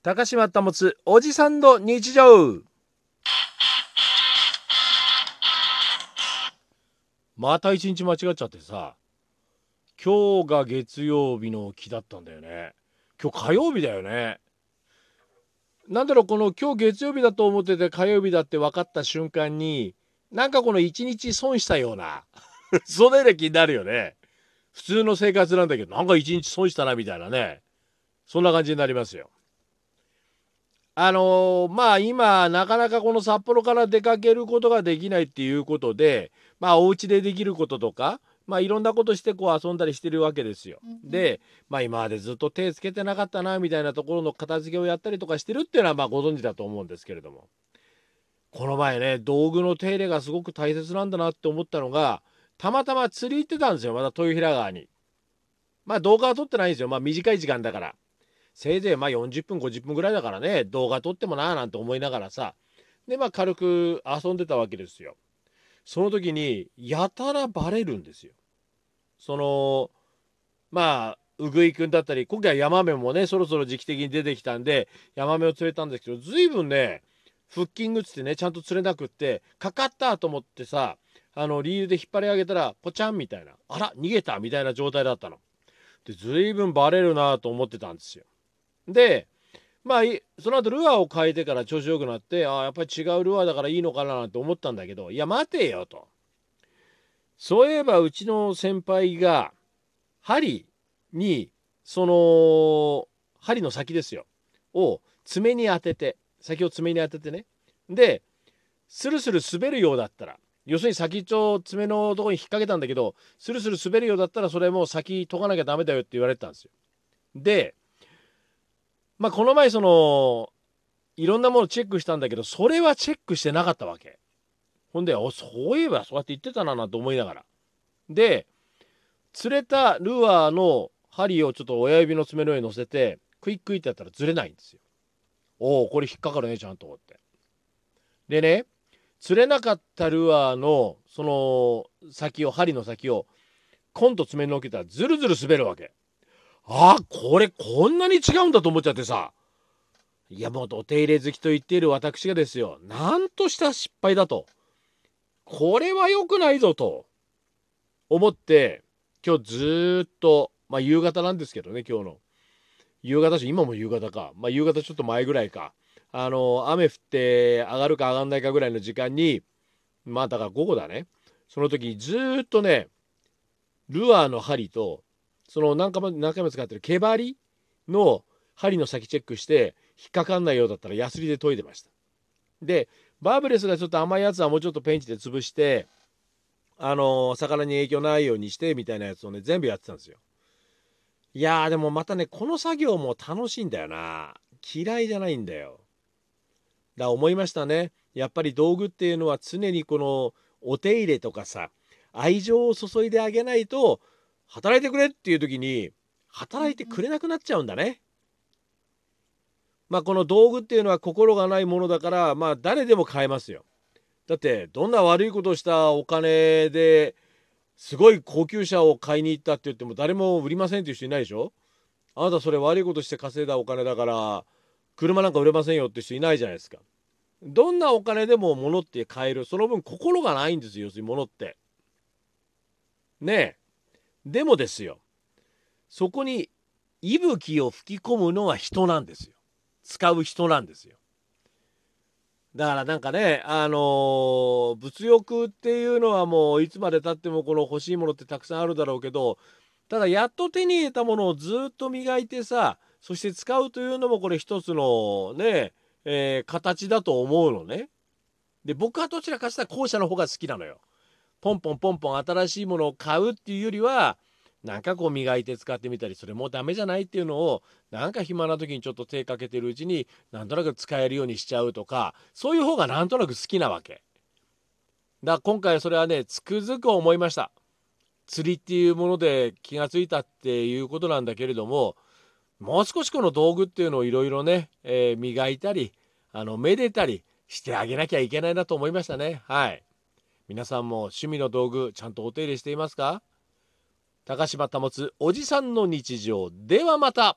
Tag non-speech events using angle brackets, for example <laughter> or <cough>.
高島保つおじさんの日常。また一日間違っちゃってさ今日が月曜日の日だったんだよね。今日火曜日だよね。なんだろうこの今日月曜日だと思ってて火曜日だって分かった瞬間になんかこの一日損したような <laughs> それだ気になるよね。普通の生活なんだけどなんか一日損したなみたいなね。そんな感じになりますよ。あのー、まあ今なかなかこの札幌から出かけることができないっていうことでまあお家でできることとかまあいろんなことしてこう遊んだりしてるわけですよ。うん、でまあ今までずっと手つけてなかったなみたいなところの片付けをやったりとかしてるっていうのはまあご存知だと思うんですけれどもこの前ね道具の手入れがすごく大切なんだなって思ったのがたまたま釣り行ってたんですよまた豊平川に。まあ動画は撮ってないんですよまあ短い時間だから。せいぜいまあ40分50分ぐらいだからね動画撮ってもなーなんて思いながらさでまあ軽く遊んでたわけですよ。その時にやたらバレるんですよ。そのまあウグイくんだったり今回はヤマメもねそろそろ時期的に出てきたんでヤマメを釣れたんですけど随分ねフッキングつってねちゃんと釣れなくってかかったと思ってさあのリールで引っ張り上げたらポチャンみたいなあら逃げたみたいな状態だったの。で随分バレるなと思ってたんですよ。でまあその後ルアーを変えてから調子よくなってああやっぱり違うルアーだからいいのかななんて思ったんだけどいや待てよと。そういえばうちの先輩が針にその針の先ですよ。を爪に当てて先を爪に当ててね。でスルスル滑るようだったら要するに先っちょ爪のとこに引っ掛けたんだけどスルスル滑るようだったらそれもう先解かなきゃダメだよって言われてたんですよ。でまあこの前そのいろんなものチェックしたんだけどそれはチェックしてなかったわけ。ほんでおそういえばそうやって言ってたななと思いながら。で釣れたルアーの針をちょっと親指の爪の上に乗せてクイックイってやったらずれないんですよ。おおこれ引っかかるねちゃんと思って。でね釣れなかったルアーのその先を針の先をコンと爪にのけたらズルズル滑るわけ。あこれこんなに違うんだと思っちゃってさ。いやもうお手入れ好きと言っている私がですよ。なんとした失敗だと。これは良くないぞと。思って今日ずっとまあ夕方なんですけどね今日の。夕方し今も夕方か。まあ夕方ちょっと前ぐらいか。あの雨降って上がるか上がんないかぐらいの時間にまあだから午後だね。その時ずっとねルアーの針とその何回も何回も使ってる毛針の針の先チェックして引っかかんないようだったらヤスリで研いでました。でバーブレスがちょっと甘いやつはもうちょっとペンチで潰してあの魚に影響ないようにしてみたいなやつをね全部やってたんですよ。いやーでもまたねこの作業も楽しいんだよな。嫌いじゃないんだよ。だ思いましたね。やっぱり道具っていうのは常にこのお手入れとかさ愛情を注いであげないと働いてくれっていう時に働いてくれなくなっちゃうんだね。まあこの道具っていうのは心がないものだからまあ誰でも買えますよ。だってどんな悪いことをしたお金ですごい高級車を買いに行ったって言っても誰も売りませんっていう人いないでしょあなたそれ悪いことして稼いだお金だから車なんか売れませんよって人いないじゃないですか。どんなお金でも物って買えるその分心がないんですよ要するに物って。ねえ。でもですよそこに息吹を吹き込むのは人なんですよ使う人なんですよだからなんかねあのー、物欲っていうのはもういつまでたってもこの欲しいものってたくさんあるだろうけどただやっと手に入れたものをずっと磨いてさそして使うというのもこれ一つのね、えー、形だと思うのね。で僕はどちらかしたら後者の方が好きなのよ。ポンポンポンポン新しいものを買うっていうよりはなんかこう磨いて使ってみたりそれもダメじゃないっていうのをなんか暇な時にちょっと手かけてるうちになんとなく使えるようにしちゃうとかそういう方がなんとなく好きなわけ。だから今回それはねつくづく思いました。釣りっていうもので気がついたっていうことなんだけれどももう少しこの道具っていうのをいろいろね、えー、磨いたりあのめでたりしてあげなきゃいけないなと思いましたねはい。皆さんも趣味の道具ちゃんとお手入れしていますか？高島保つおじさんの日常。ではまた。